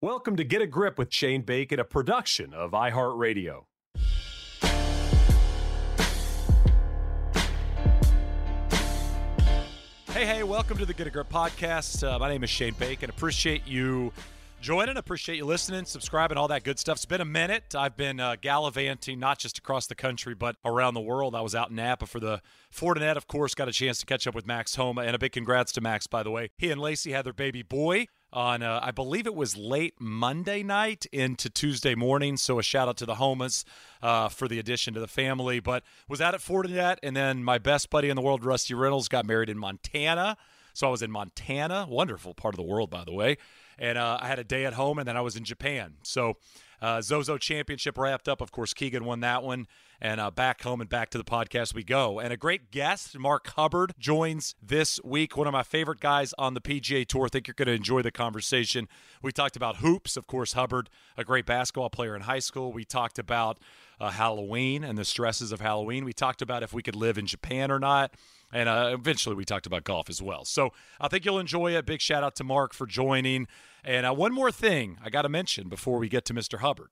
Welcome to Get a Grip with Shane Bacon, a production of iHeartRadio. Hey, hey, welcome to the Get a Grip podcast. Uh, my name is Shane Bacon. Appreciate you joining, appreciate you listening, subscribing, all that good stuff. It's been a minute. I've been uh, gallivanting not just across the country, but around the world. I was out in Napa for the Fortinet, of course, got a chance to catch up with Max Homa, and a big congrats to Max, by the way. He and Lacey had their baby boy on uh, I believe it was late Monday night into Tuesday morning. So a shout out to the Homas uh, for the addition to the family. But was out at Fortinet, and then my best buddy in the world, Rusty Reynolds, got married in Montana. So I was in Montana, wonderful part of the world, by the way. And uh, I had a day at home, and then I was in Japan. So uh, Zozo Championship wrapped up. Of course, Keegan won that one and uh, back home and back to the podcast we go. And a great guest, Mark Hubbard, joins this week. One of my favorite guys on the PGA Tour. I think you're going to enjoy the conversation. We talked about hoops. Of course, Hubbard, a great basketball player in high school. We talked about uh, Halloween and the stresses of Halloween. We talked about if we could live in Japan or not. And uh, eventually we talked about golf as well. So I think you'll enjoy it. Big shout out to Mark for joining. And uh, one more thing I got to mention before we get to Mr. Hubbard.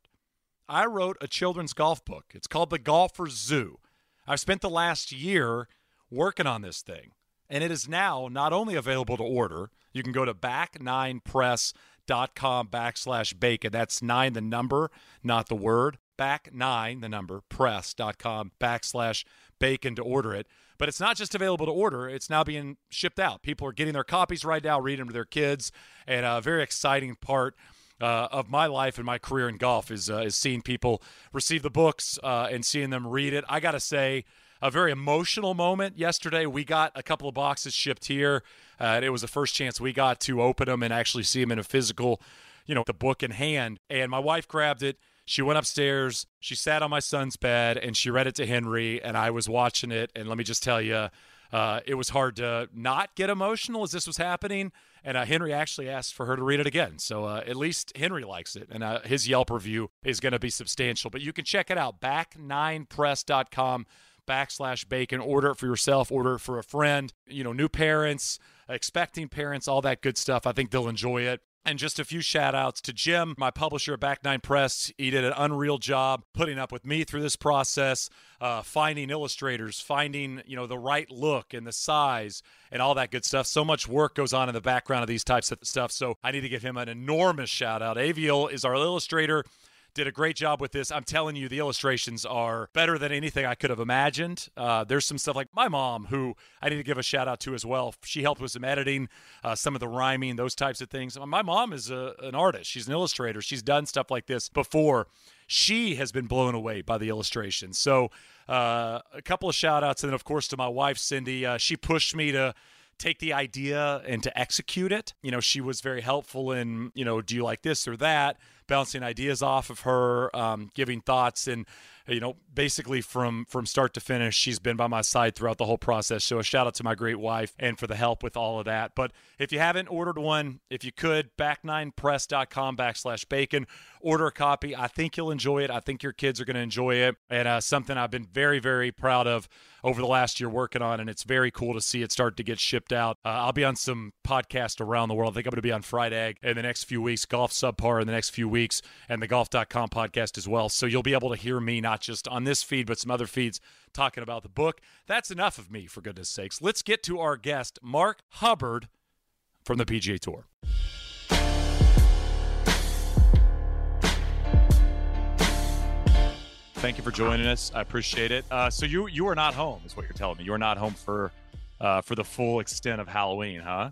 I wrote a children's golf book. It's called The Golfer's Zoo. I've spent the last year working on this thing, and it is now not only available to order, you can go to back9press.com backslash bacon. That's nine, the number, not the word. Back nine, the number, press.com backslash bacon to order it. But it's not just available to order, it's now being shipped out. People are getting their copies right now, reading them to their kids, and a very exciting part uh, of my life and my career in golf is uh, is seeing people receive the books uh, and seeing them read it. I got to say, a very emotional moment yesterday. We got a couple of boxes shipped here. Uh, it was the first chance we got to open them and actually see them in a physical, you know, the book in hand. And my wife grabbed it. She went upstairs. She sat on my son's bed and she read it to Henry. And I was watching it. And let me just tell you, uh, it was hard to not get emotional as this was happening. And uh, Henry actually asked for her to read it again. So uh, at least Henry likes it. And uh, his Yelp review is going to be substantial. But you can check it out, back9press.com backslash bacon. Order it for yourself, order it for a friend, you know, new parents, expecting parents, all that good stuff. I think they'll enjoy it. And just a few shout outs to Jim, my publisher at Back Nine Press. He did an unreal job putting up with me through this process, uh, finding illustrators, finding you know the right look and the size and all that good stuff. So much work goes on in the background of these types of stuff. So I need to give him an enormous shout out. Aviel is our illustrator did a great job with this. I'm telling you, the illustrations are better than anything I could have imagined. Uh, there's some stuff like my mom, who I need to give a shout out to as well. She helped with some editing, uh, some of the rhyming, those types of things. My mom is a, an artist, she's an illustrator. She's done stuff like this before. She has been blown away by the illustrations. So, uh, a couple of shout outs. And then, of course, to my wife, Cindy. Uh, she pushed me to take the idea and to execute it. You know, she was very helpful in, you know, do you like this or that? Bouncing ideas off of her, um, giving thoughts, and you know, basically from from start to finish, she's been by my side throughout the whole process. So a shout out to my great wife and for the help with all of that. But if you haven't ordered one, if you could, back9press.com backslash bacon, order a copy. I think you'll enjoy it. I think your kids are going to enjoy it, and uh, something I've been very very proud of over the last year working on, and it's very cool to see it start to get shipped out. Uh, I'll be on some podcasts around the world. I think I'm going to be on Friday in the next few weeks, Golf Subpar in the next few weeks, and the Golf.com podcast as well. So you'll be able to hear me not just on this feed, but some other feeds talking about the book. That's enough of me, for goodness sakes. Let's get to our guest, Mark Hubbard from the PGA Tour. Thank you for joining us. I appreciate it. Uh, so you you are not home, is what you're telling me. You are not home for uh, for the full extent of Halloween, huh?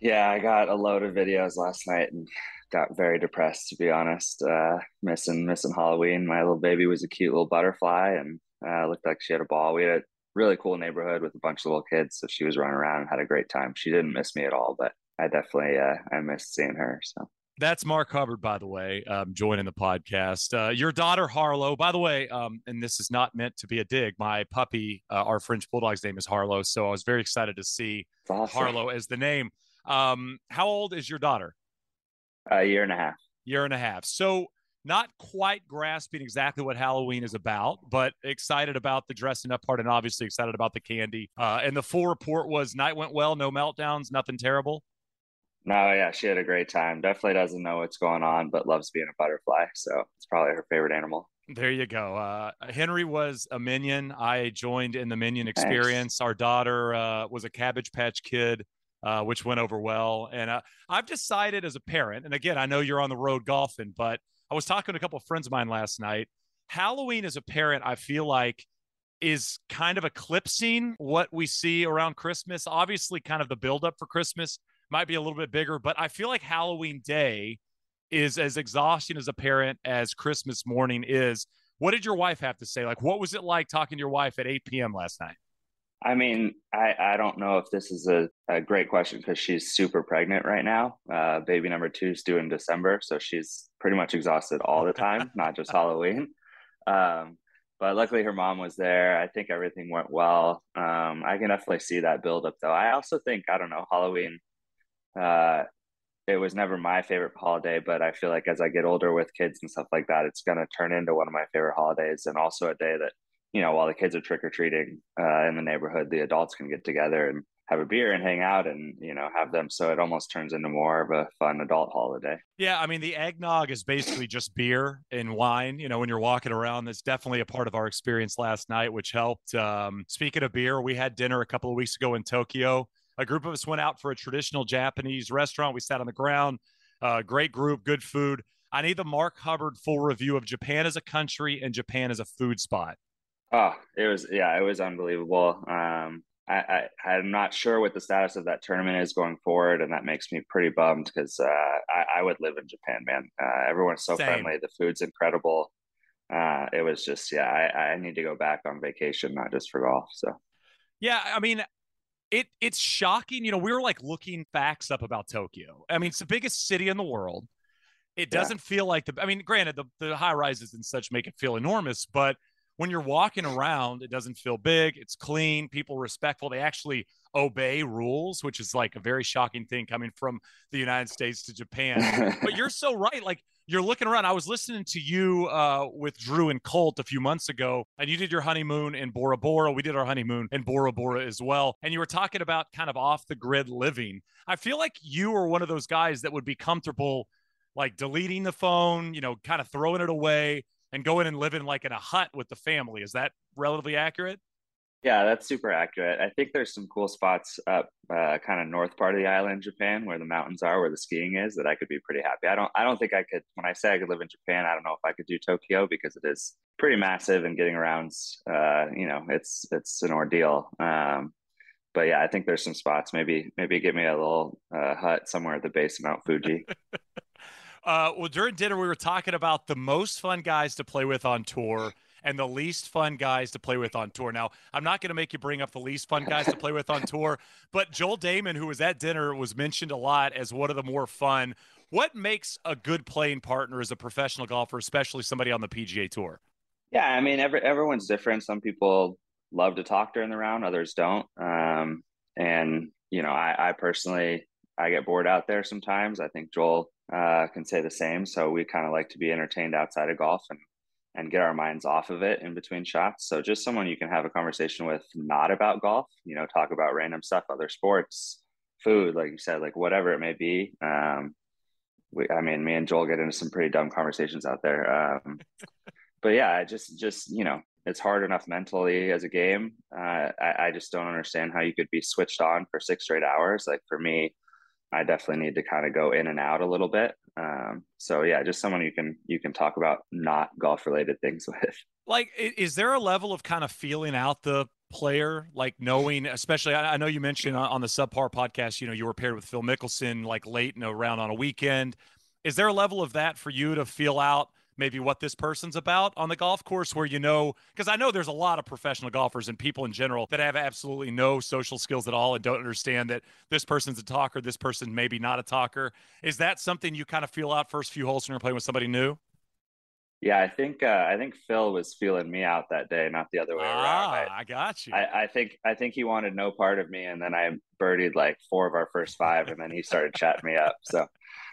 Yeah, I got a load of videos last night and got very depressed to be honest. Uh, missing missing Halloween. My little baby was a cute little butterfly and uh, looked like she had a ball. We had a really cool neighborhood with a bunch of little kids, so she was running around and had a great time. She didn't miss me at all, but I definitely uh, I missed seeing her. So that's Mark Hubbard, by the way, um, joining the podcast. Uh, your daughter Harlow, by the way, um, and this is not meant to be a dig. My puppy, uh, our French bulldog's name is Harlow, so I was very excited to see awesome. Harlow as the name. Um, how old is your daughter? A year and a half. Year and a half. So not quite grasping exactly what Halloween is about, but excited about the dressing up part, and obviously excited about the candy. Uh, and the full report was night went well, no meltdowns, nothing terrible. No, yeah, she had a great time. Definitely doesn't know what's going on, but loves being a butterfly. So it's probably her favorite animal. There you go. Uh, Henry was a minion. I joined in the minion experience. Thanks. Our daughter uh, was a Cabbage Patch Kid, uh, which went over well. And uh, I've decided as a parent, and again, I know you're on the road golfing, but I was talking to a couple of friends of mine last night. Halloween as a parent, I feel like is kind of eclipsing what we see around Christmas. Obviously, kind of the buildup for Christmas might be a little bit bigger, but I feel like Halloween Day is as exhausting as a parent as Christmas morning is. What did your wife have to say? Like, what was it like talking to your wife at 8 p.m. last night? I mean, I, I don't know if this is a, a great question because she's super pregnant right now. Uh, baby number two is due in December. So she's pretty much exhausted all the time, not just Halloween. Um, but luckily her mom was there. I think everything went well. Um, I can definitely see that build up though. I also think, I don't know, Halloween, uh, it was never my favorite holiday, but I feel like as I get older with kids and stuff like that, it's going to turn into one of my favorite holidays and also a day that, you know, while the kids are trick or treating uh, in the neighborhood, the adults can get together and have a beer and hang out and you know have them. So it almost turns into more of a fun adult holiday. Yeah i mean the eggnog is basically just beer and wine you know when you're walking around. That's definitely a part of our experience last night which helped um, speaking of beer we had dinner a couple of weeks ago in tokyo. A group of us went out for a traditional japanese restaurant. We sat on the ground uh, great group good food. I need the mark hubbard full review of japan as a country and japan as a food spot Oh, it was yeah, it was unbelievable. Um, I, I am not sure what the status of that tournament is going forward, and that makes me pretty bummed because uh, I, I would live in Japan, man. Uh, everyone's so Same. friendly, the food's incredible. Uh, it was just yeah, I, I need to go back on vacation, not just for golf. So yeah, I mean, it it's shocking. You know, we were like looking facts up about Tokyo. I mean, it's the biggest city in the world. It doesn't yeah. feel like the. I mean, granted, the the high rises and such make it feel enormous, but when you're walking around, it doesn't feel big. It's clean. People respectful. They actually obey rules, which is like a very shocking thing coming from the United States to Japan. but you're so right. Like you're looking around. I was listening to you uh, with Drew and Colt a few months ago, and you did your honeymoon in Bora Bora. We did our honeymoon in Bora Bora as well. And you were talking about kind of off the grid living. I feel like you are one of those guys that would be comfortable like deleting the phone, you know, kind of throwing it away and go in and live in like in a hut with the family. Is that relatively accurate? Yeah, that's super accurate. I think there's some cool spots up uh, kind of north part of the island, Japan, where the mountains are, where the skiing is. That I could be pretty happy. I don't. I don't think I could. When I say I could live in Japan, I don't know if I could do Tokyo because it is pretty massive and getting around. Uh, you know, it's it's an ordeal. Um, but yeah, I think there's some spots. Maybe maybe give me a little uh, hut somewhere at the base of Mount Fuji. Uh, well, during dinner, we were talking about the most fun guys to play with on tour and the least fun guys to play with on tour. Now, I'm not going to make you bring up the least fun guys to play with on tour, but Joel Dahmen, who was at dinner, was mentioned a lot as one of the more fun. What makes a good playing partner as a professional golfer, especially somebody on the PGA Tour? Yeah, I mean, every, everyone's different. Some people love to talk during the round, others don't. Um, and you know, I, I personally I get bored out there sometimes. I think Joel uh, can say the same. So we kind of like to be entertained outside of golf and and get our minds off of it in between shots. So just someone you can have a conversation with, not about golf. You know, talk about random stuff, other sports, food, like you said, like whatever it may be. Um, we, I mean, me and Joel get into some pretty dumb conversations out there. Um, but yeah, I just just you know, it's hard enough mentally as a game. Uh, I, I just don't understand how you could be switched on for six straight hours. Like for me, I definitely need to kind of go in and out a little bit. Um, so yeah, just someone you can you can talk about not golf related things with. Like, is there a level of kind of feeling out the player, like knowing, especially I, know you mentioned on the subpar podcast, you know, you were paired with Phil Mickelson like late in a round on a weekend. Is there a level of that for you to feel out? Maybe what this person's about on the golf course where you know because I know there's a lot of professional golfers and people in general that have absolutely no social skills at all and don't understand that this person's a talker, this person maybe not a talker. Is that something you kind of feel out first few holes when you're playing with somebody new? Yeah, I think uh, I think Phil was feeling me out that day, not the other way ah, around. I, I got you. I, I, think I think he wanted no part of me, and then I birdied like four of our first five, and then he started chatting me up. So,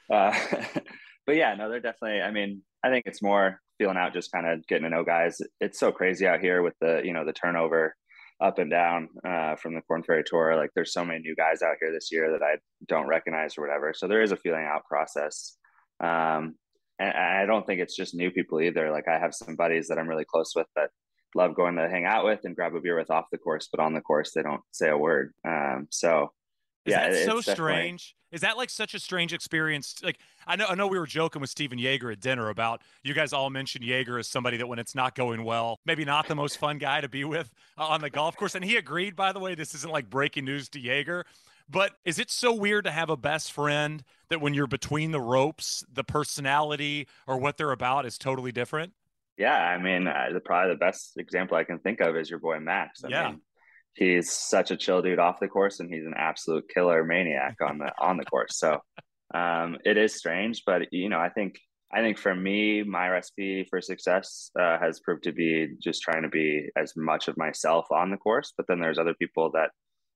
uh, but yeah, no, they're definitely. I mean, I think it's more feeling out, just kind of getting to know guys. It's so crazy out here with the you know the turnover up and down uh, from the Corn Ferry Tour. Like there's so many new guys out here this year that I don't recognize or whatever. So there is a feeling out process. Um, and I don't think it's just new people either. Like I have some buddies that I'm really close with that love going to hang out with and grab a beer with off the course, but on the course they don't say a word. Um, so is yeah, that so strange? Is that like such a strange experience? Like I know I know we were joking with Stephan Jaeger at dinner about you guys all mentioned Jaeger as somebody that when it's not going well, maybe not the most fun guy to be with uh, on the golf course. And he agreed, by the way, this isn't like breaking news to Jaeger. But is it so weird to have a best friend that when you're between the ropes, the personality or what they're about is totally different? Yeah, I mean, uh, the, probably the best example I can think of is your boy Max. I yeah. Mean, he's such a chill dude off the course and he's an absolute killer maniac on the on the course. So um, it is strange but you know i think i think for me my recipe for success uh, has proved to be just trying to be as much of myself on the course but then there's other people that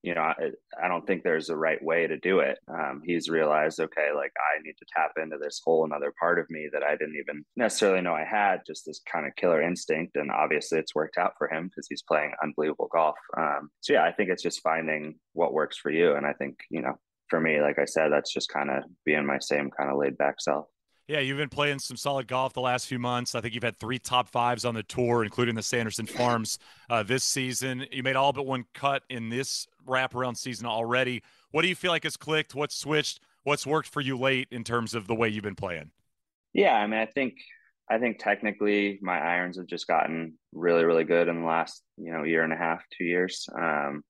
you know, I, I, don't think there's a right way to do it. Um, he's realized, okay, like I need to tap into this whole another part of me that I didn't even necessarily know I had, just this kind of killer instinct. And obviously, it's worked out for him because he's playing unbelievable golf. Um, so yeah, I think it's just finding what works for you. And I think you know, for me, like I said, that's just kind of being my same kind of laid back self. Yeah, you've been playing some solid golf the last few months. I think you've had three top fives on the tour, including the Sanderson Farms uh, this season. You made all but one cut in this wraparound season already. What do you feel like has clicked? What's switched? What's worked for you late in terms of the way you've been playing? Yeah, I mean, I think I think technically my irons have just gotten really, really good in the last you know year and a half, two years. Um,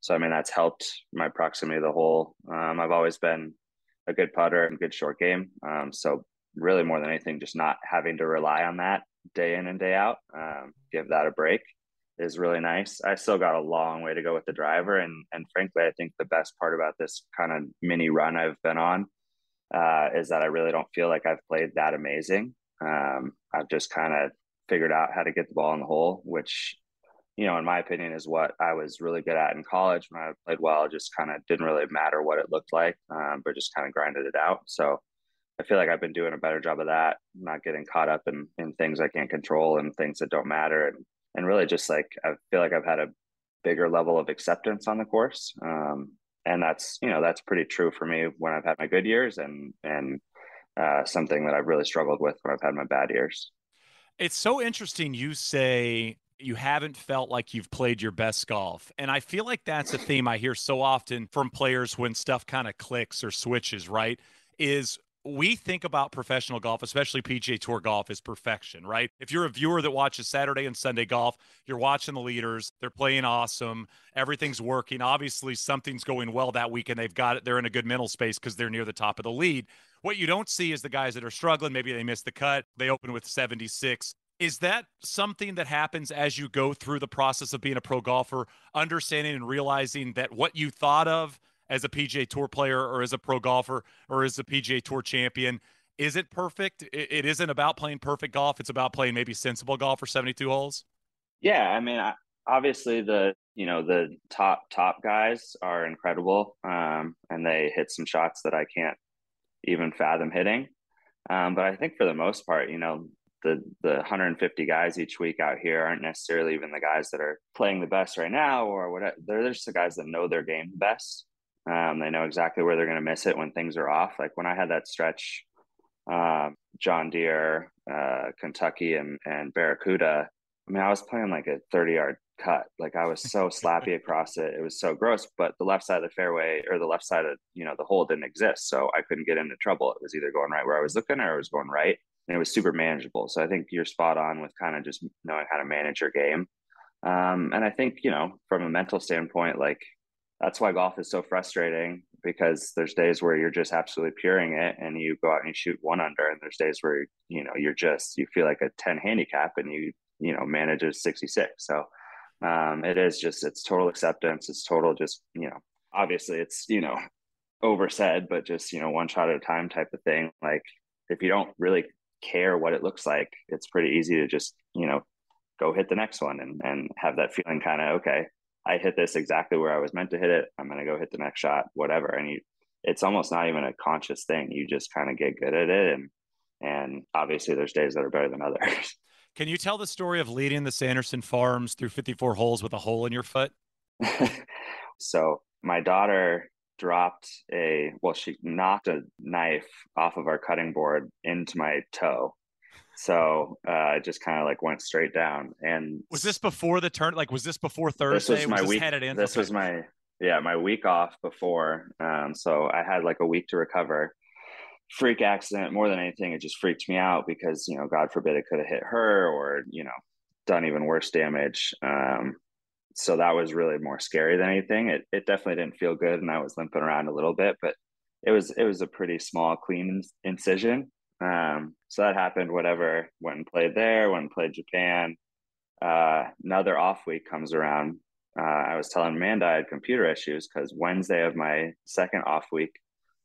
so I mean, that's helped my proximity to the hole. Um, I've always been a good putter and good short game. Um, so really more than anything, just not having to rely on that day in and day out. Um, give that a break is really nice. I still got a long way to go with the driver, and and frankly, I think the best part about this kind of mini run I've been on uh, is that I really don't feel like I've played that amazing. Um, I've just kind of figured out how to get the ball in the hole, which you know, in my opinion, is what I was really good at in college when I played well. It just kind of didn't really matter what it looked like, um, but just kind of grinded it out. So I feel like I've been doing a better job of that, not getting caught up in in things I can't control and things that don't matter, and and really just like I feel like I've had a bigger level of acceptance on the course, um, and that's you know that's pretty true for me when I've had my good years, and and uh, something that I've really struggled with when I've had my bad years. It's so interesting you say you haven't felt like you've played your best golf. And I feel like that's a theme I hear so often from players when stuff kind of clicks or switches, right? Is we think about professional golf, especially PGA Tour golf, as perfection, right? If you're a viewer that watches Saturday and Sunday golf, you're watching the leaders, they're playing awesome, everything's working. Obviously, something's going well that week, and they've got it. They're in a good mental space because they're near the top of the lead. What you don't see is the guys that are struggling. Maybe they missed the cut. They open with 76. Is that something that happens as you go through the process of being a pro golfer, understanding and realizing that what you thought of as a PGA Tour player or as a pro golfer or as a PGA Tour champion. Is it perfect? It, it isn't about playing perfect golf. It's about playing maybe sensible golf for 72 holes. Yeah. I mean, obviously the, you know, the top, top guys are incredible. Um, and they hit some shots that I can't even fathom hitting. Um, but I think for the most part, you know, the the 150 guys each week out here aren't necessarily even the guys that are playing the best right now or whatever. They're just the guys that know their game best. Um, they know exactly where they're going to miss it when things are off. Like when I had that stretch, uh, John Deere, uh, Kentucky, and and Barracuda. I mean, I was playing like a 30 yard cut. Like I was so slappy across it. It was so gross. But the left side of the fairway or the left side of you know the hole didn't exist, so I couldn't get into trouble. It was either going right where I was looking or it was going right, and it was super manageable. So I think you're spot on with kind of just knowing how to manage your game. Um, and I think you know from a mental standpoint, like that's why golf is so frustrating because there's days where you're just absolutely puring it and you go out and you shoot one under and there's days where you know you're just you feel like a 10 handicap and you you know manage a 66 so um it is just it's total acceptance it's total just you know obviously it's you know oversaid but just you know one shot at a time type of thing. Like if you don't really care what it looks like it's pretty easy to just you know go hit the next one and and have that feeling kind of okay I hit this exactly where I was meant to hit it. I'm going to go hit the next shot, whatever. And you, it's almost not even a conscious thing. You just kind of get good at it. And, and obviously there's days that are better than others. Can you tell the story of leading the Sanderson Farms through 54 holes with a hole in your foot? so my daughter dropped a well, she knocked a knife off of our cutting board into my toe. So uh, I just kind of like went straight down. And was this before the turn? Like, was this before Thursday? This was my was week. Headed in? This okay. was my yeah my week off before. Um, so I had like a week to recover. Freak accident more than anything. It just freaked me out because you know, God forbid, it could have hit her or you know, done even worse damage. Um, so that was really more scary than anything. It it definitely didn't feel good, and I was limping around a little bit, but it was it was a pretty small, clean incision. Um, so that happened. Whatever. Went and played there. Went and played Japan. Uh, another off week comes around. Uh, I was telling Amanda I had computer issues because Wednesday of my second off week,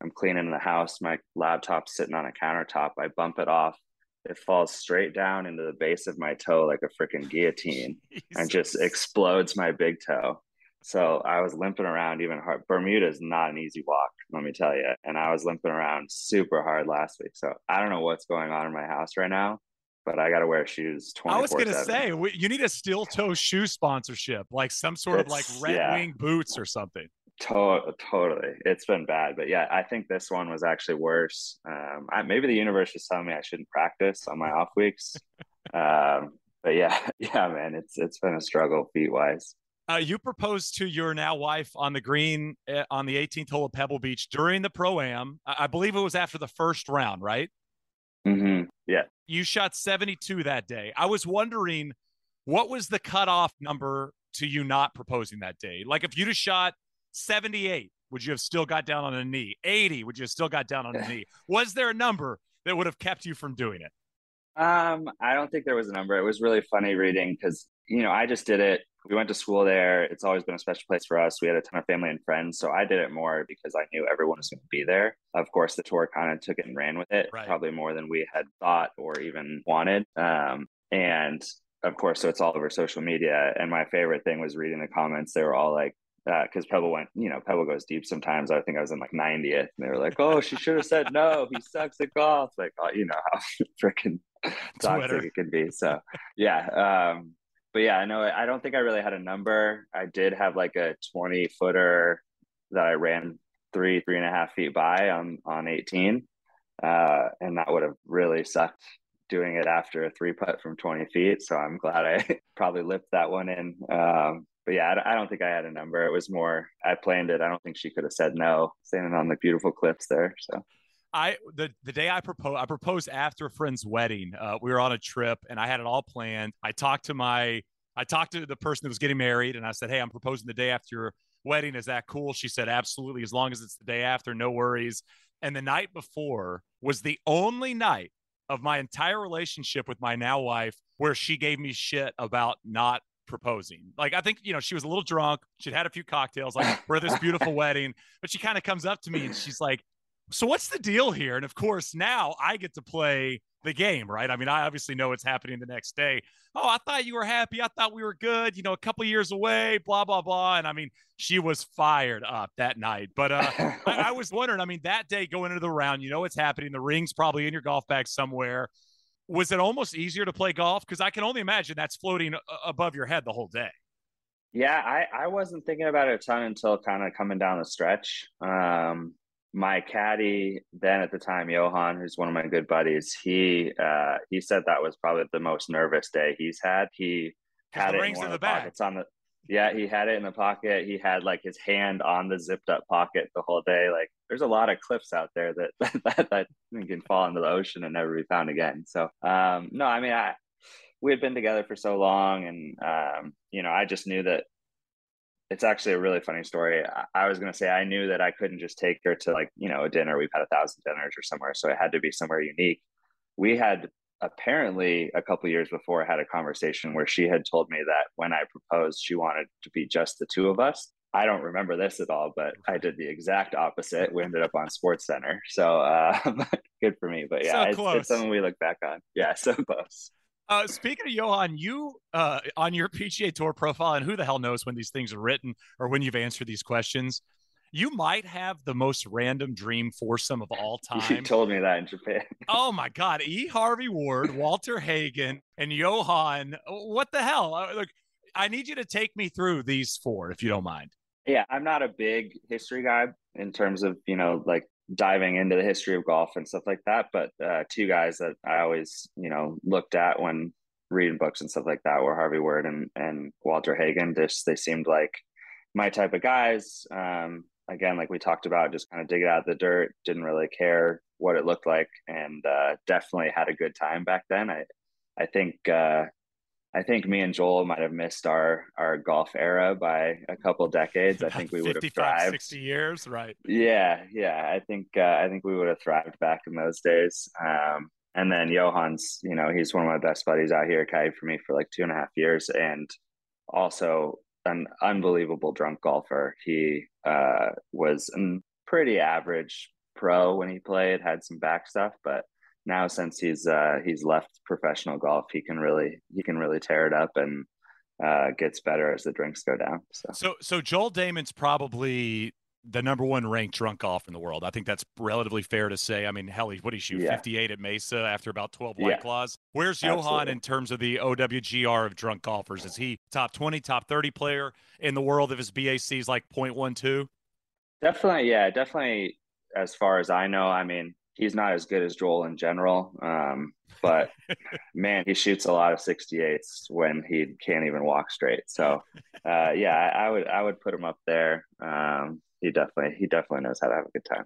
I'm cleaning the house. My laptop's sitting on a countertop. I bump it off it falls straight down into the base of my toe like a freaking guillotine Jesus. and just explodes my big toe. So I was limping around even hard. Bermuda is not an easy walk, let me tell you. And I was limping around super hard last week. So I don't know what's going on in my house right now, but I got to wear shoes 24 I was going to say, you need a steel toe shoe sponsorship, like some sort it's, of like red yeah. wing boots or something. To- totally. It's been bad. But yeah, I think this one was actually worse. Um, I, maybe the universe is telling me I shouldn't practice on my off weeks. um, but yeah, yeah, man, it's it's been a struggle feet wise. Uh, you proposed to your now wife on the green uh, on the 18th hole of Pebble Beach during the pro am. I-, I believe it was after the first round, right? Mm-hmm. Yeah. You shot 72 that day. I was wondering what was the cutoff number to you not proposing that day? Like if you'd have shot 78, would you have still got down on a knee? 80, would you have still got down on a knee? Was there a number that would have kept you from doing it? Um, I don't think there was a number. It was really funny reading because, you know, I just did it. We went to school there. It's always been a special place for us. We had a ton of family and friends. So I did it more because I knew everyone was going to be there. Of course, the tour kind of took it and ran with it, right. probably more than we had thought or even wanted. Um, and of course, so it's all over social media. And my favorite thing was reading the comments. They were all like, because uh, Pebble went, you know, Pebble goes deep sometimes. I think I was in like 90th, and they were like, "Oh, she should have said no. He sucks at golf." Like, oh, you know how freaking toxic it can be. So, yeah. Um, but yeah, I know. I don't think I really had a number. I did have like a 20 footer that I ran three, three and a half feet by on on 18, uh, and that would have really sucked doing it after a three putt from 20 feet. So I'm glad I probably lipped that one in. Um, but yeah, I, don't think I had a number. It was more I planned it. I don't think she could have said no, standing on the beautiful cliffs there. So. I the the day I proposed, I proposed after a friend's wedding. Uh, we were on a trip, and I had it all planned. I talked to my, I talked to the person that was getting married, and I said, "Hey, I'm proposing the day after your wedding. Is that cool?" She said, "Absolutely, as long as it's the day after, no worries." And the night before was the only night of my entire relationship with my now wife where she gave me shit about not proposing. Like I think you know she was a little drunk. She'd had a few cocktails. Like we're at this beautiful wedding, but she kind of comes up to me and she's like, "So what's the deal here?" And of course now I get to play the game, right? I mean, I obviously know what's happening the next day. Oh, I thought you were happy. I thought we were good. You know, a couple years away. Blah blah blah. And I mean, she was fired up that night. But uh, I, I was wondering. I mean, that day going into the round, you know what's happening. The ring's probably in your golf bag somewhere was it almost easier to play golf? Because I can only imagine that's floating above your head the whole day. Yeah, I, I wasn't thinking about it a ton until kind of coming down the stretch. Um, my caddy then at the time, Johan, who's one of my good buddies, he uh, he said that was probably the most nervous day he's had. He had it in one in the, the pockets on the yeah, he had it in the pocket. He had like his hand on the zipped up pocket the whole day. Like there's a lot of cliffs out there that that, that, that can fall into the ocean and never be found again. So um, no, I mean I we had been together for so long and um, you know, I just knew that it's actually a really funny story. I, I was gonna say I knew that I couldn't just take her to like, you know, a dinner. We've had a thousand dinners or somewhere. So it had to be somewhere unique. We had apparently a couple years before had a conversation where she had told me that when I proposed, she wanted to be just the two of us. I don't remember this at all, but I did the exact opposite. We ended up on SportsCenter, so uh, good for me. But yeah, so it's, it's, something we look back on. Yeah, so close. Uh, speaking of Johan, you uh, on your PGA Tour profile, and who the hell knows when these things are written or when you've answered these questions, you might have the most random dream foursome of all time. You told me that in Japan. oh my God. E. Harvey Ward, Walter Hagen, and Johan. What the hell? Uh, look, I need you to take me through these four, if you don't mind. Yeah, I'm not a big history guy in terms of, you know, like diving into the history of golf and stuff like that. But uh, two guys that I always, you know, looked at when reading books and stuff like that were Harvey Ward and, and Walter Hagen. Just they seemed like my type of guys. Um, again, like we talked about, just kind of dig it out of the dirt, didn't really care what it looked like, and uh, definitely had a good time back then. I I think uh, I think me and Joel might have missed our our golf era by a couple decades. I think we would have thrived. 60 years, right? Yeah, yeah. I think uh, I think we would have thrived back in those days. Um, and then Johan's, you know, he's one of my best buddies out here, caddied for me for like two and a half years, and also an unbelievable drunk golfer. He uh, was a pretty average pro when he played, had some back stuff, but now since he's uh, he's left professional golf, he can really he can really tear it up and uh, gets better as the drinks go down. So so, so Joel Dahmen's probably the number one ranked drunk golf in the world. I think that's relatively fair to say. I mean, hell, he what he shoot? Yeah. 58 at Mesa after about 12 white yeah. claws. Where's Absolutely. Johan in terms of the OWGR of drunk golfers? Is he top 20, top 30 player in the world if his BAC is like 0.12? Definitely, yeah, definitely. As far as I know, I mean, he's not as good as Joel in general. Um, but man, he shoots a lot of 68s when he can't even walk straight. So, uh, yeah, I, I, would I would put him up there. Um, he definitely he definitely knows how to have a good time.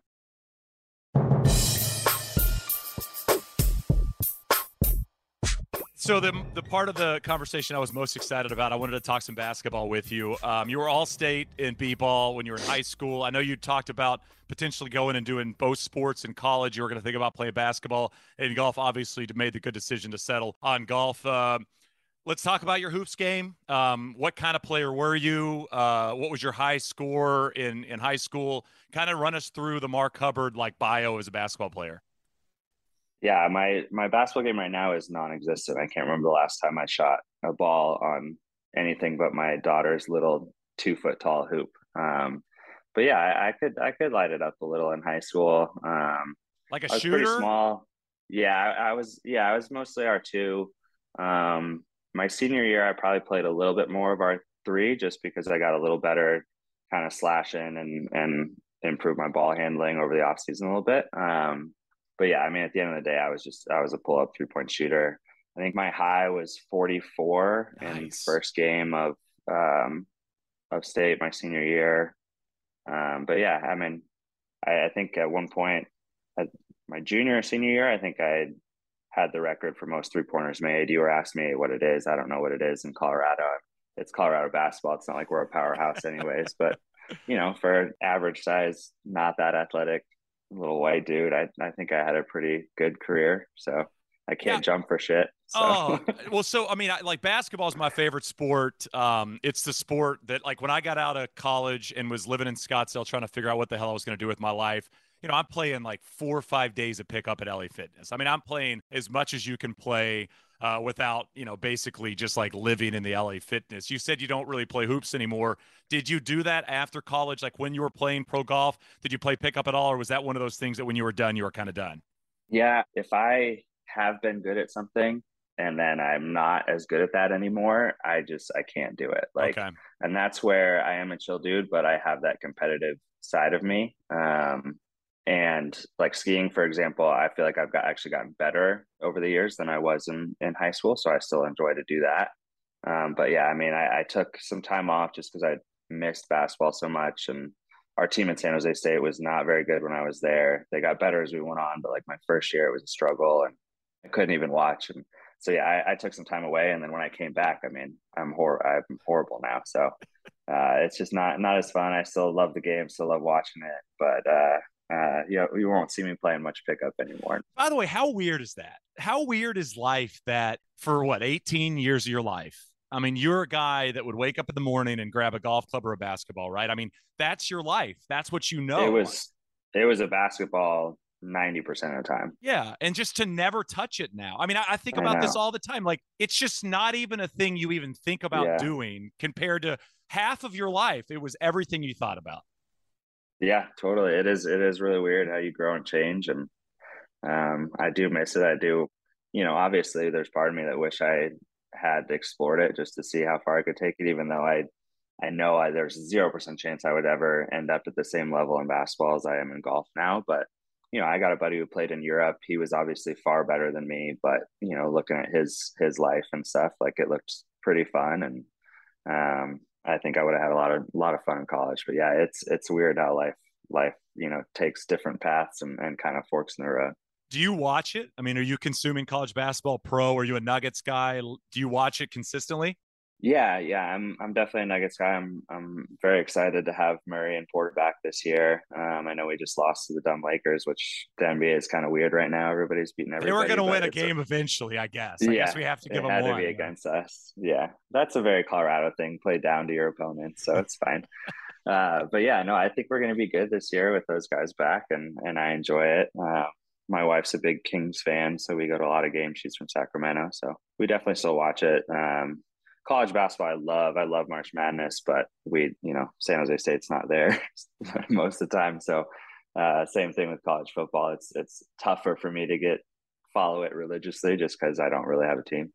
So the the part of the conversation I was most excited about, I wanted to talk some basketball with you. Um, you were all state in b-ball when you were in high school. I know you talked about potentially going and doing both sports in college. You were going to think about playing basketball and golf. Obviously, made the good decision to settle on golf. Uh, let's talk about your hoops game. Um, what kind of player were you? Uh, what was your high score in in high school? Kind of run us through the Mark Hubbard like bio as a basketball player yeah, my my basketball game right now is non-existent. I can't remember the last time I shot a ball on anything but my daughter's little two foot tall hoop. Um, but yeah, I, I, could I could light it up a little in high school. Um, like a shooter, Pretty small. Yeah, I, I, was. Yeah, I was mostly our two. Um, my senior year, I probably played a little bit more of our three, just because I got a little better, kind of slashing and and improved my ball handling over the off season a little bit. Um, but yeah, I mean, at the end of the day, I was just I was a pull up three point shooter. I think my high was 44 nice. in first game of um, of state my senior year. Um, but yeah, I mean, I, I think at one point, at my junior or senior year, I think I had the record for most three pointers made. You were asking me what it is. I don't know what it is in Colorado. It's Colorado basketball. It's not like we're a powerhouse, anyways. but you know, for average size, not that athletic little white dude, I, I think I had a pretty good career. So I can't yeah. jump for shit. So. Oh, well, so I mean, I, like basketball is my favorite sport. Um, it's the sport that, like, when I got out of college and was living in Scottsdale, trying to figure out what the hell I was going to do with my life. You know, I'm playing like four or five days of pickup at LA Fitness. I mean, I'm playing as much as you can play uh, without, you know, basically just like living in the LA fitness. You said you don't really play hoops anymore. Did you do that after college? Like when you were playing pro golf, did you play pickup at all? Or was that one of those things that when you were done, you were kind of done? Yeah. If I have been good at something and then I'm not as good at that anymore, I just, I can't do it. Like, okay. and that's where I am a chill dude, but I have that competitive side of me. Um, and like skiing for example i feel like i've got actually gotten better over the years than i was in in high school so i still enjoy to do that. Um, but yeah i mean I, I, took some time off just because i missed basketball so much and our team at san jose state was not very good when i was there. They got better as we went on but like my first year it was a struggle and i couldn't even watch and so yeah I, I took some time away and then when i came back i mean i'm hor- i'm horrible now so uh, it's just not not as fun. I still love the game still love watching it but uh, uh, yeah, you won't see me playing much pickup anymore. By the way, how weird is that? How weird is life that for what 18 years of your life? I mean, you're a guy that would wake up in the morning and grab a golf club or a basketball, right? I mean, that's your life. That's what you know. It was it was a basketball 90% of the time. Yeah. And just to never touch it now. I mean, I, I think about I this all the time. Like, it's just not even a thing you even think about yeah. doing compared to half of your life. It was everything you thought about. Yeah, totally. It is. It is really weird how you grow and change, and um, I do miss it. I do. You know, obviously, there's part of me that wish I had explored it just to see how far I could take it. Even though I, I know I, there's zero percent chance I would ever end up at the same level in basketball as I am in golf now. But you know, I got a buddy who played in Europe. He was obviously far better than me, but you know, looking at his his life and stuff, like it looked pretty fun, and um, I think I would have had a lot of a lot of fun in college. But yeah, it's it's weird how life life you know takes different paths and, and kind of forks in the road. Do you watch it? I mean, are you consuming college basketball pro? Are you a Nuggets guy? Do you watch it consistently? Yeah, yeah, I'm I'm definitely a Nuggets guy. I'm I'm very excited to have Murray and Porter back this year. Um, I know we just lost to the dumb Lakers, which the NBA is kind of weird right now. Everybody's beating everybody. They were going to win a game a, eventually, I guess. I yeah, guess we have to give them one. to be against us. Yeah, that's a very Colorado thing. Play down to your opponent, so it's fine. uh, but yeah, no, I think we're going to be good this year with those guys back, and and I enjoy it. Uh, my wife's a big Kings fan, so we go to a lot of games. She's from Sacramento, so we definitely still watch it. Um, college basketball, I love. I love March Madness, but we, you know, San Jose State's not there most of the time. So, uh, same thing with college football. It's it's tougher for me to get follow it religiously just because I don't really have a team.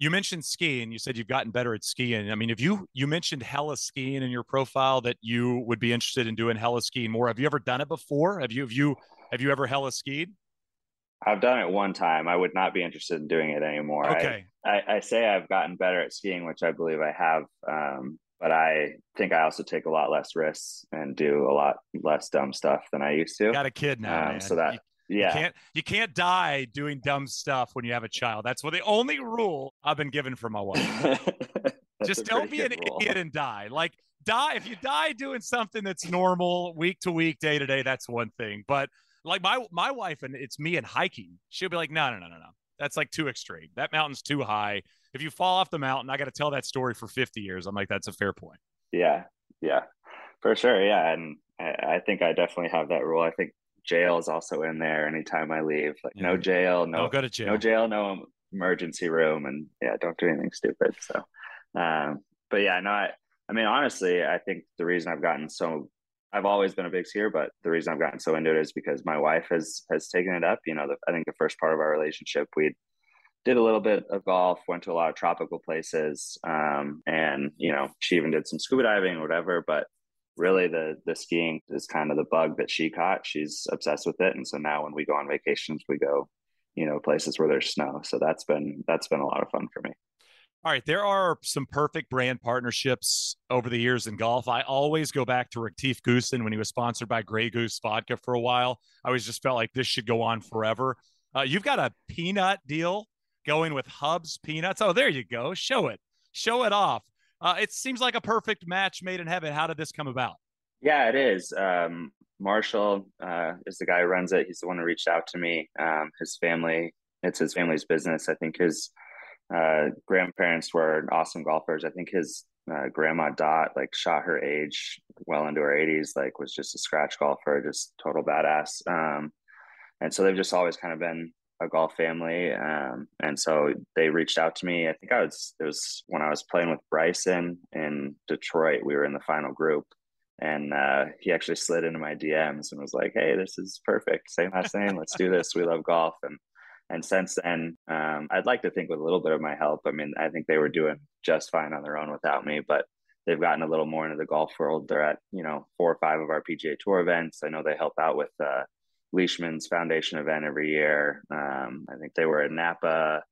You mentioned skiing. You said you've gotten better at skiing. I mean, if you you mentioned heli-skiing in your profile that you would be interested in doing heli-skiing more. Have you ever done it before? Have you have you have you ever heli-skied? I've done it one time. I would not be interested in doing it anymore. Okay. I, I, I say I've gotten better at skiing, which I believe I have. Um, but I think I also take a lot less risks and do a lot less dumb stuff than I used to. Got a kid now, um, man. So that you, yeah, you can't you can't die doing dumb stuff when you have a child. That's what the only rule I've been given for my wife. Just don't be an rule. idiot and die. Like die if you die doing something that's normal week to week, day to day. That's one thing, but like my my wife and it's me and hiking. She'll be like, no, no, no, no, no. That's like too extreme. That mountain's too high. If you fall off the mountain, I got to tell that story for 50 years. I'm like, that's a fair point. Yeah, yeah, for sure. Yeah, and I, I think I definitely have that rule. I think jail is also in there anytime I leave. Like yeah. no jail, no don't go to jail, no jail, no emergency room, and yeah, don't do anything stupid. So, um, but yeah, no, I, I mean, honestly, I think the reason I've gotten so I've always been a big skier, but the reason I've gotten so into it is because my wife has has taken it up. You know, the, I think the first part of our relationship, we did a little bit of golf, went to a lot of tropical places, um, and you know, she even did some scuba diving or whatever. But really, the the skiing is kind of the bug that she caught. She's obsessed with it, and so now when we go on vacations, we go, you know, places where there's snow. So that's been that's been a lot of fun for me. All right, there are some perfect brand partnerships over the years in golf. I always go back to Retief Goosen when he was sponsored by Grey Goose Vodka for a while. I always just felt like this should go on forever. Uh, you've got a peanut deal going with Hubs Peanuts. Oh, there you go. Show it. Show it off. Uh, it seems like a perfect match made in heaven. How did this come about? Yeah, it is. Um, Marshall uh, is the guy who runs it. He's the one who reached out to me. Um, his family, it's his family's business. I think his uh, grandparents were awesome golfers. I think his uh, grandma Dot like shot her age well into her 80s, like was just a scratch golfer, just total badass. Um, and so they've just always kind of been a golf family. Um, and so they reached out to me. I think I was it was when I was playing with Bryson in Detroit. We were in the final group, and uh, he actually slid into my DMs and was like, "Hey, this is perfect. Same last name. Let's do this. We love golf." And and since then, um, I'd like to think with a little bit of my help. I mean, I think they were doing just fine on their own without me, but they've gotten a little more into the golf world. They're at, you know, four or five of our PGA Tour events. I know they help out with uh, Leishman's foundation event every year. Um, I think they were at Napa.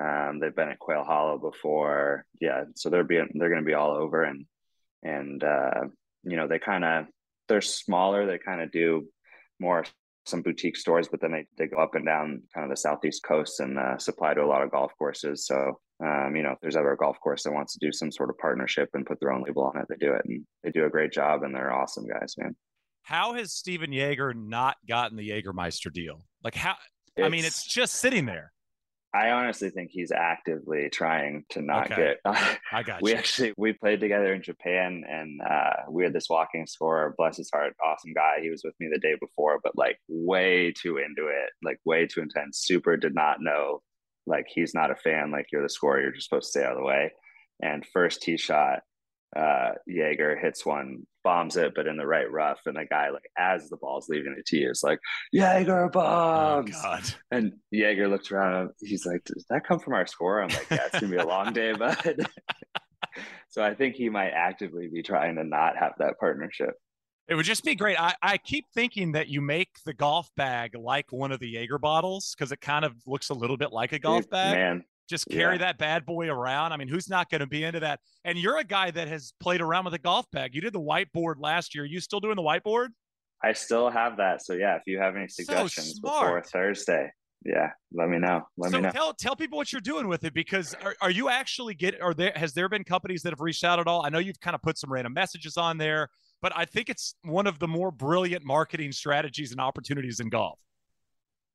Um, they've been at Quail Hollow before. Yeah. So they're being, they're going to be all over and, and, uh, you know, they kind of, they're smaller. They kind of do more some boutique stores, but then they, they go up and down kind of the southeast coast and uh, supply to a lot of golf courses. So, um, you know, if there's ever a golf course that wants to do some sort of partnership and put their own label on it, they do it, and they do a great job, and they're awesome guys, man. How has Stephan Jaeger not gotten the Jägermeister deal? Like how? It's, I mean, it's just sitting there. I honestly think he's actively trying to not okay. get. I got. we you. actually we played together in Japan, and uh, we had this walking score. Bless his heart, awesome guy. He was with me the day before, but like way too into it, like way too intense. Super did not know. Like he's not a fan. Like you're the scorer, you're just supposed to stay out of the way. And first tee shot, uh, Jaeger hits one bombs it, but in the right rough. And the guy, like, as the ball's leaving the tee, is like, Jaeger oh, bombs. Oh, God. And Jaeger looks around. He's like, Does that come from our score? I'm like, Yeah, it's going to be a long day, bud. so I think he might actively be trying to not have that partnership. It would just be great. I, I keep thinking that you make the golf bag like one of the Jaeger bottles because it kind of looks a little bit like a golf bag. Man, just carry Yeah. that bad boy around. I mean, who's not going to be into that? And you're a guy that has played around with a golf bag. You did the whiteboard last year. Are You still doing the whiteboard? I still have that. So yeah, if you have any So suggestions before. Thursday, yeah, let me know. Let so me know. tell tell people what you're doing with it because are, are you actually get are there has there been companies that have reached out at all? I know you've kind of put some random messages on there, but I think it's one of the more brilliant marketing strategies and opportunities in golf.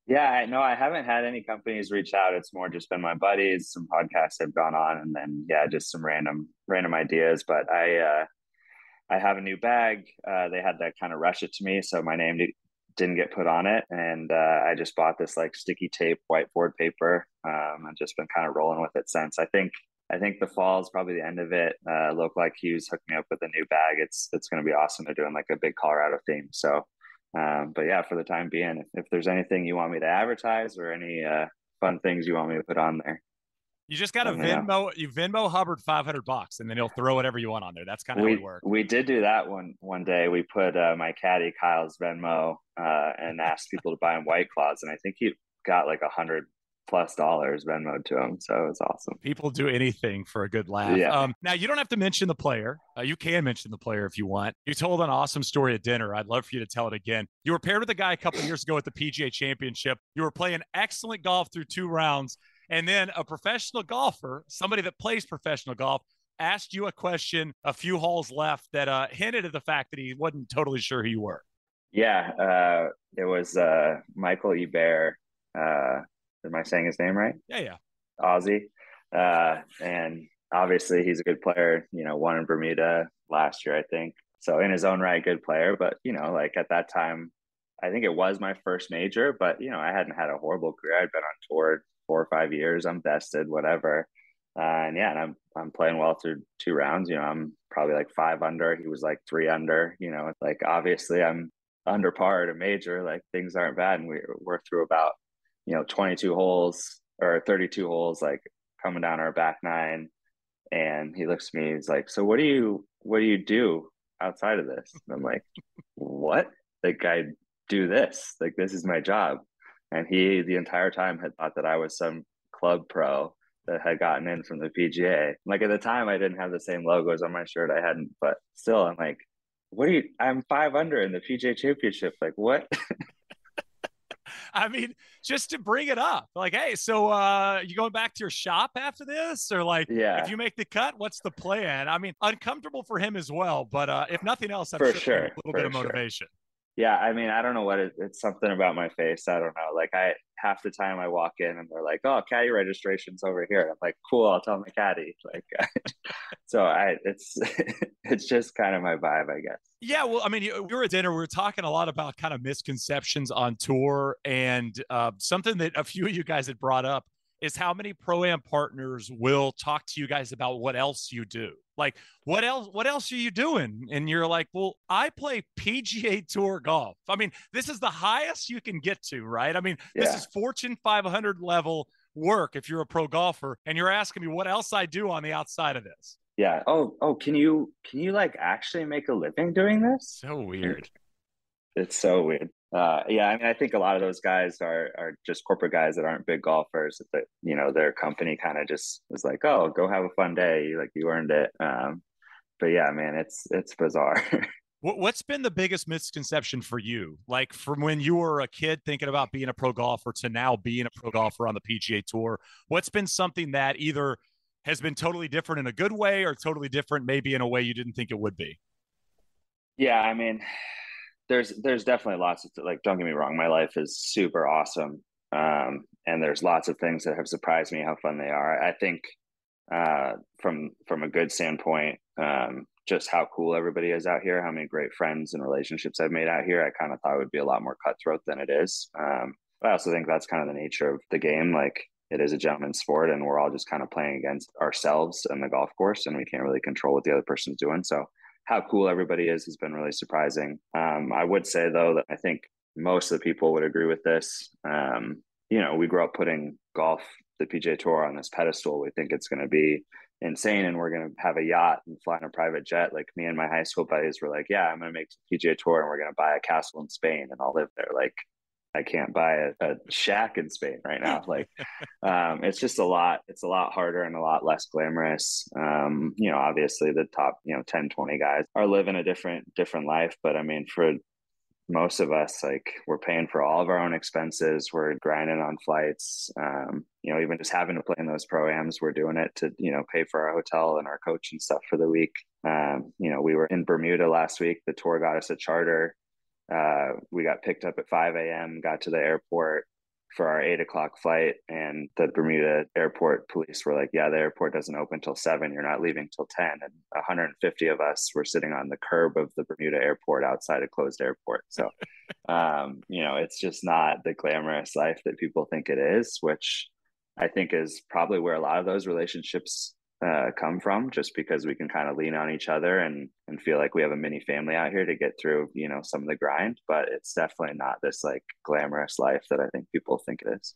Yeah, I know I haven't had any companies reach out. It's more just been my buddies, some podcasts have gone on, and then yeah, just some random random ideas. But I uh I have a new bag. Uh they had to kind of rush it to me, so my name didn't get put on it. And uh I just bought this like sticky tape whiteboard paper. Um I've just been kind of rolling with it since. I think I think the fall is probably the end of it. Uh Like Hughes hooked me up with a new bag. It's it's gonna be awesome. They're doing like a big Colorado theme. So um, but yeah, for the time being, if, if there's anything you want me to advertise or any uh, fun things you want me to put on there, You just got to me know. Venmo you Venmo Hubbard 500 bucks and then he'll throw whatever you want on there. That's kind of how it works. we did do that one one day. We put uh, my caddy Kyle's Venmo uh, and asked people to buy him White Claws, and I think he got like a hundred plus dollars Venmo to him. So it's awesome. People do anything for a good laugh. Yeah. Um, now you don't have to mention the player. Uh, you can mention the player if you want. You told an awesome story at dinner. I'd love for you to tell it again. You were paired with a guy a couple years ago at the PGA Championship. You were playing excellent golf through two rounds, and then a professional golfer, somebody that plays professional golf, asked you a question a few holes left that uh, hinted at the fact that he wasn't totally sure who you were. Yeah, uh, it was uh, Michael Ebert. Uh, am I saying his name right? Yeah, yeah. Aussie. Uh, and obviously he's a good player, you know, won in Bermuda last year, I think. So in his own right, good player. But, you know, like at that time, I think it was my first major, but you know, I hadn't had a horrible career. I'd been on tour four or five years. I'm vested, whatever. Uh, and yeah, and I'm I'm playing well through two rounds. You know, I'm probably like five under. He was like three under. You know, like obviously I'm under par at a major. Like things aren't bad, and we we're through about you know 22 holes or 32 holes, like coming down our back nine. And he looks at me. He's like, "So what do you what do you do outside of this?" And I'm like, "What?" Like I do this. Like this is my job. And he the entire time had thought that I was some club pro that had gotten in from the PGA. Like at the time I didn't have the same logos on my shirt. I hadn't, but still I'm like, what are you I'm five under in the PGA championship. Like what? I mean, just to bring it up, like, hey, so uh, you going back to your shop after this, or like, Yeah. if you make the cut, what's the plan? I mean, uncomfortable for him as well, but uh, if nothing else, I'm For sure, sure, a little for bit of sure. Yeah, I mean, I don't know what it, it's something about my face. I don't know. Like I half the time I walk in and they're like, "Oh, caddy registration's over here." I'm like, "Cool, I'll tell my caddy." Like, so I it's it's just kind of my vibe, I guess. Yeah, well, I mean, we were at dinner. We were talking a lot about kind of misconceptions on tour, and uh, something that a few of you guys had brought up is how many pro am partners will talk to you guys about what else you do. Like, what else? What else are you doing? And you're like, well, I play PGA Tour golf. I mean, this is the highest you can get to, right? I mean, this is Fortune 500 level work if you're a pro golfer, and you're asking me what else I do on the outside of this. Yeah. Oh, oh, can you can you like actually make a living doing this? So weird. It's so weird. Uh, yeah, I mean, I think a lot of those guys are are just corporate guys that aren't big golfers. That you know, their company kind of just was like, "Oh, go have a fun day. You like you earned it." Um, but yeah, man, it's it's bizarre. What, what's been the biggest misconception for you? Like from when you were a kid thinking about being a pro golfer to now being a pro golfer on the PGA Tour, what's been something that either has been totally different in a good way or totally different maybe in a way you didn't think it would be? yeah, I mean, there's there's definitely lots of like. Don't get me wrong, my life is super awesome, um, and there's lots of things that have surprised me how fun they are. I think uh, from from a good standpoint, um, just how cool everybody is out here, how many great friends and relationships I've made out here. I kind of thought it would be a lot more cutthroat than it is. Um, I also think that's kind of the nature of the game. Like it is a gentleman's sport, and we're all just kind of playing against ourselves and the golf course, and we can't really control what the other person's doing. So how cool everybody is has been really surprising. Um, I would say though that I think most of the people would agree with this. Um, you know, we grew up putting golf, the PGA Tour, on this pedestal. We think it's going to be insane, and we're going to have a yacht and fly in a private jet. Like me and my high school buddies were like, "Yeah, I'm going to make the PGA Tour, and we're going to buy a castle in Spain, and I'll live there." Like, I can't buy a, a shack in Spain right now. Like, um, it's just a lot. It's a lot harder and a lot less glamorous. Um, you know, obviously the top, you know, 10, 20 guys are living a different, different life. But I mean, for most of us like we're paying for all of our own expenses we're grinding on flights um, you know even just having to play in those proams we're doing it to you know pay for our hotel and our coach and stuff for the week um, you know we were in bermuda last week the tour got us a charter uh, we got picked up at 5 a.m got to the airport for our eight o'clock flight and the bermuda airport police were like yeah the airport doesn't open till 7 you're not leaving till 10 and 150 of us were sitting on the curb of the bermuda airport outside a closed airport. So um, you know it's just not the glamorous life that people think it is which i think is probably where a lot of those relationships uh, come from just because we can kind of lean on each other and and feel like we have a mini family out here to get through you know some of the grind but it's definitely not this like glamorous life that i think people think it is.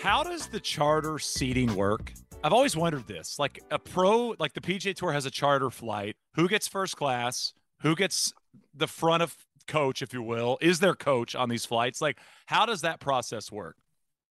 How does the charter seating work? I've always wondered this like a pro like the pga tour has a charter flight. Who gets first class? Who gets the front of coach, if you will, is their coach on these flights? Like, how does that process work?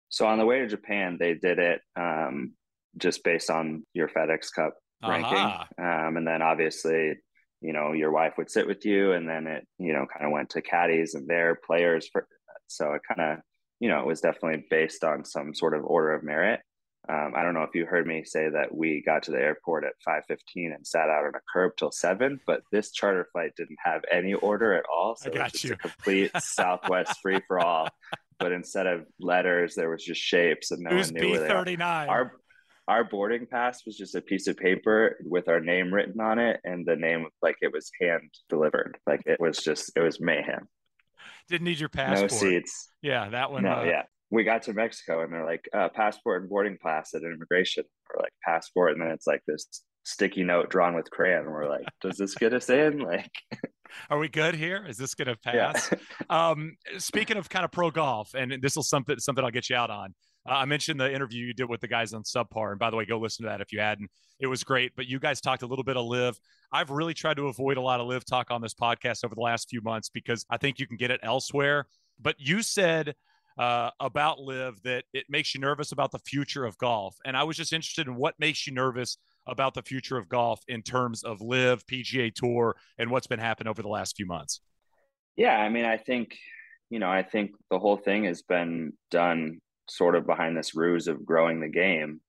So on the way to Japan, they did it um, just based on your FedEx Cup ranking, um, and then obviously, you know, your wife would sit with you, and then it, you know, kind of went to caddies and their players for. So it kind of, you know, it was definitely based on some sort of order of merit. Um, I don't know if you heard me say that we got to the airport at 5:15 and sat out on a curb till seven, but this charter flight didn't have any order at all. So I got it was just you. a complete Southwest free for all. But instead of letters, there was just shapes, and no Who's one knew where they. B39? Our our boarding pass was just a piece of paper with our name written on it, and the name like it was hand delivered. Like it was just it was mayhem. Didn't need your passport. No seats. Yeah, that one. No, uh, yeah we got to Mexico and they're like uh, passport and boarding pass at immigration. Or like passport? And then it's like this sticky note drawn with crayon. And we're like does this get us in? Like are we good here? Is this gonna pass? Yeah. um speaking of kind of pro golf and this is something something i'll get you out on. Uh, i mentioned the interview you did with the guys on subpar and by the way go listen to that if you hadn't. It was great but you guys talked a little bit of LIV i've really tried to avoid a lot of LIV talk on this podcast over the last few months because i think you can get it elsewhere but you said uh, about LIV that it makes you nervous about the future of golf. And I was just interested in what makes you nervous about the future of golf in terms of LIV PGA Tour, and what's been happening over the last few months. Yeah, I mean, I think, you know, I think the whole thing has been done sort of behind this ruse of growing the game.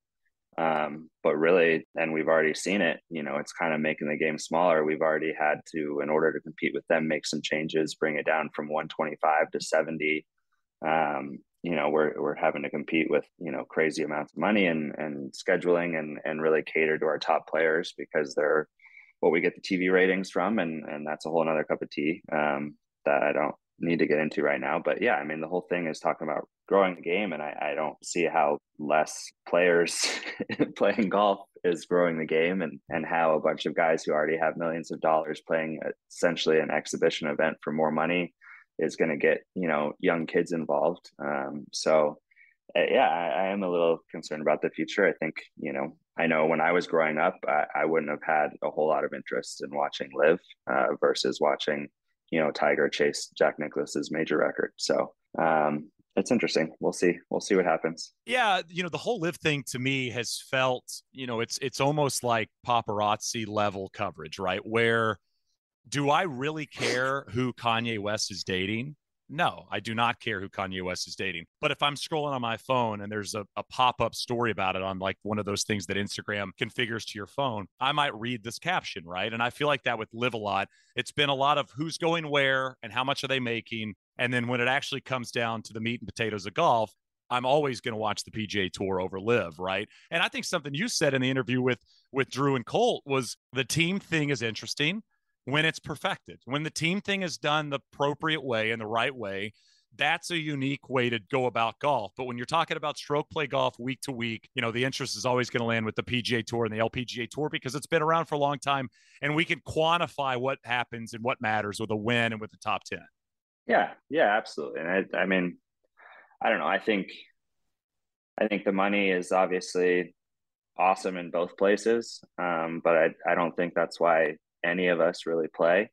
Um, but really, and we've already seen it, you know, it's kind of making the game smaller. We've already had to, in order to compete with them, make some changes, bring it down from 125 to 70 um, you know we're we're having to compete with you know crazy amounts of money and and scheduling and and really cater to our top players because they're what we get the TV ratings from and and that's a whole another cup of tea um, that I don't need to get into right now. But yeah I mean the whole thing is talking about growing the game and I, I don't see how less players playing golf is growing the game and and how a bunch of guys who already have millions of dollars playing essentially an exhibition event for more money is going to get you know young kids involved. Um, so uh, yeah, I, I, am a little concerned about the future. I think you know I know when I was growing up, I, I wouldn't have had a whole lot of interest in watching LIV uh, versus watching you know Tiger chase Jack Nicklaus's major record. So um, it's interesting. We'll see. We'll see what happens. Yeah, you know, the whole LIV thing to me has felt, you know, it's it's almost like paparazzi level coverage, right? Where do I really care who Kanye West is dating? No, I do not care who Kanye West is dating. But if I'm scrolling on my phone and there's a, a pop up story about it on like one of those things that Instagram configures to your phone, I might read this caption, right? And I feel like that with LIV a lot. It's been a lot of who's going where and how much are they making. And then when it actually comes down to the meat and potatoes of golf, I'm always going to watch the PGA Tour over LIV, right? And I think something you said in the interview with with Drew and Colt was the team thing is interesting when it's perfected. When the team thing is done the appropriate way and the right way, that's a unique way to go about golf. But when you're talking about stroke play golf week to week, you know, the interest is always going to land with the PGA Tour and the LPGA Tour because it's been around for a long time and we can quantify what happens and what matters with a win and with the top 10. Yeah, yeah, absolutely. And I, I mean, I don't know. I think, I think the money is obviously awesome in both places, um, but I, I don't think that's why any of us really play.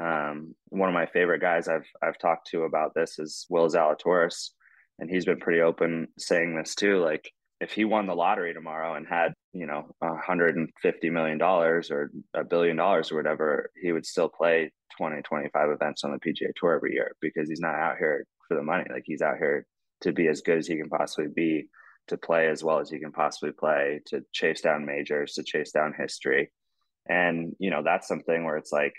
Um, one of my favorite guys I've I've talked to about this is Will Zalatoris, and he's been pretty open saying this too. Like if he won the lottery tomorrow and had you know 150 million dollars or a billion dollars or whatever, he would still play 20, 25 events on the PGA Tour every year because he's not out here for the money. Like he's out here to be as good as he can possibly be, to play as well as he can possibly play, to chase down majors, to chase down history. And, you know, that's something where it's like,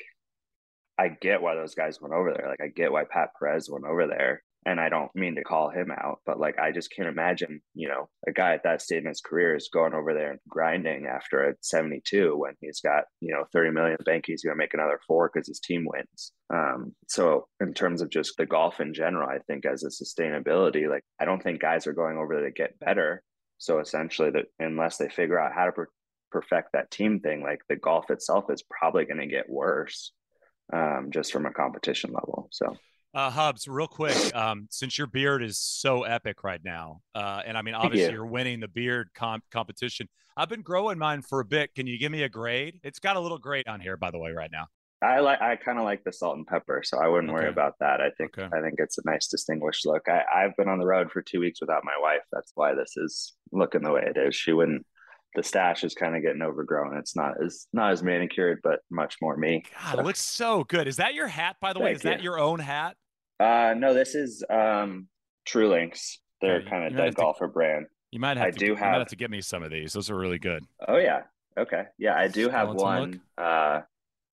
I get why those guys went over there. Like I get why Pat Perez went over there. And I don't mean to call him out, but like I just can't imagine, you know, a guy at that stage in his career is going over there and grinding after a 72 when he's got, you know, 30 million bank, he's gonna make another four because his team wins. Um, so in terms of just the golf in general, I think as a sustainability, like I don't think guys are going over there to get better. So essentially that unless they figure out how to perfect that team thing, like the golf itself is probably going to get worse um, just from a competition level. So. Uh, Hubs, real quick, um, since your beard is so epic right now, uh, and I mean, obviously you. are winning the beard comp- competition. I've been growing mine for a bit. Can you give me a grade? It's got a little grade on here, by the way, right now. I like. I kind of like the salt and pepper, so I wouldn't okay. worry about that. I think. Okay. I think it's a nice, distinguished look. I, I've been on the road for two weeks without my wife. That's why this is looking the way it is. She wouldn't the stash is kind of getting overgrown. It's not as not as manicured, but much more me. God, so. it looks so good. Is that your hat, by the Thank way? Is you. that your own hat? Uh, no, this is um, True Links. They're okay. kind of dead golfer to, brand. You might have. I to, do have, have to get me some of these. Those are really good. Oh yeah. Okay. Yeah, I do have one uh,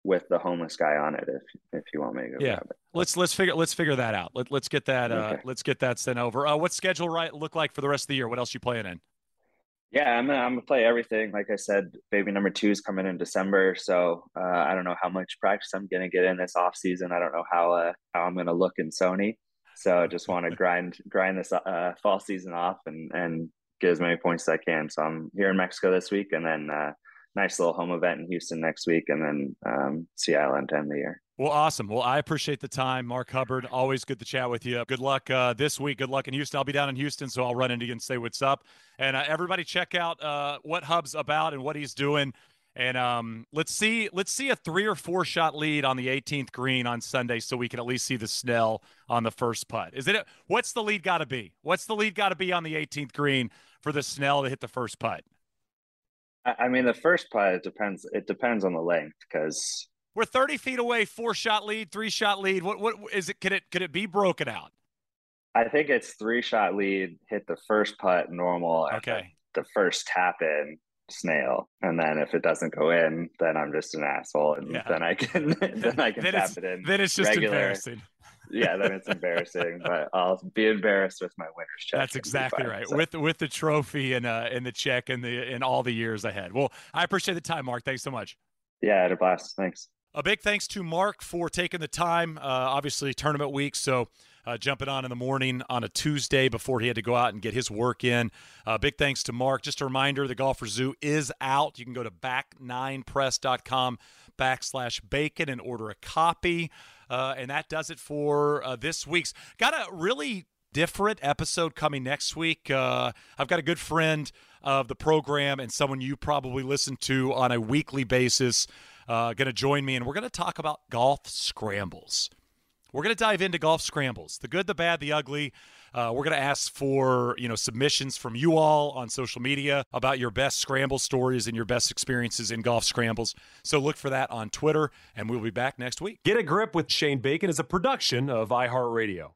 with the homeless guy on it. If if you want me to go yeah. Let's let's figure let's figure that out. Let, let's get that uh, okay. let's get that sent over. Uh, what's schedule right look like for the rest of the year? What else you playing in? Yeah, I'm gonna, I'm gonna play everything. Like I said, baby number two is coming in December, so uh, I don't know how much practice I'm gonna get in this off season. I don't know how uh, how I'm gonna look in Sony, so I just want to grind grind this uh, fall season off and and get as many points as I can. So I'm here in Mexico this week, and then uh, nice little home event in Houston next week, and then um, Seattle end of the year. Well, awesome. Well, I appreciate the time, Mark Hubbard. Always good to chat with you. Good luck uh, this week. Good luck in Houston. I'll be down in Houston, so I'll run into you and say what's up. And uh, everybody, check out uh, what Hub's about and what he's doing. And um, let's see, let's see a three or four shot lead on the 18th green on Sunday, so we can at least see the Snell on the first putt. Is it? What's the lead got to be? What's the lead got to be on the 18th green for the Snell to hit the first putt? I mean, the first putt it depends. It depends on the length because we're 30 feet away, four shot lead, three shot lead. What what is it? Could it could it be broken out? I think it's three shot lead, hit the first putt normal. Okay. The, the first tap in Snell. And then if it doesn't go in, then I'm just an asshole. And yeah. then I can then I can then tap it in. Then it's just regular. embarrassing. Yeah, then it's embarrassing, but I'll be embarrassed with my winner's check. That's exactly right. So. With with the trophy and uh and the check and the in all the years ahead. Well, I appreciate the time, Mark. Thanks so much. Yeah, I had a blast. Thanks. A big thanks to Mark for taking the time. Uh, obviously, tournament week, so uh, jumping on in the morning on a Tuesday before he had to go out and get his work in. Uh, big thanks to Mark. Just a reminder the Golfer Zoo is out. You can go to back9press.com backslash bacon and order a copy. Uh, and that does it for uh, this week's. Got a really different episode coming next week. Uh, I've got a good friend of the program and someone you probably listen to on a weekly basis uh, going to join me, and we're going to talk about golf scrambles. We're going to dive into golf scrambles, the good, the bad, the ugly. Uh, we're going to ask for you know submissions from you all on social media about your best scramble stories and your best experiences in golf scrambles. So look for that on Twitter, and we'll be back next week. Get a grip with Shane Bacon is a production of iHeartRadio.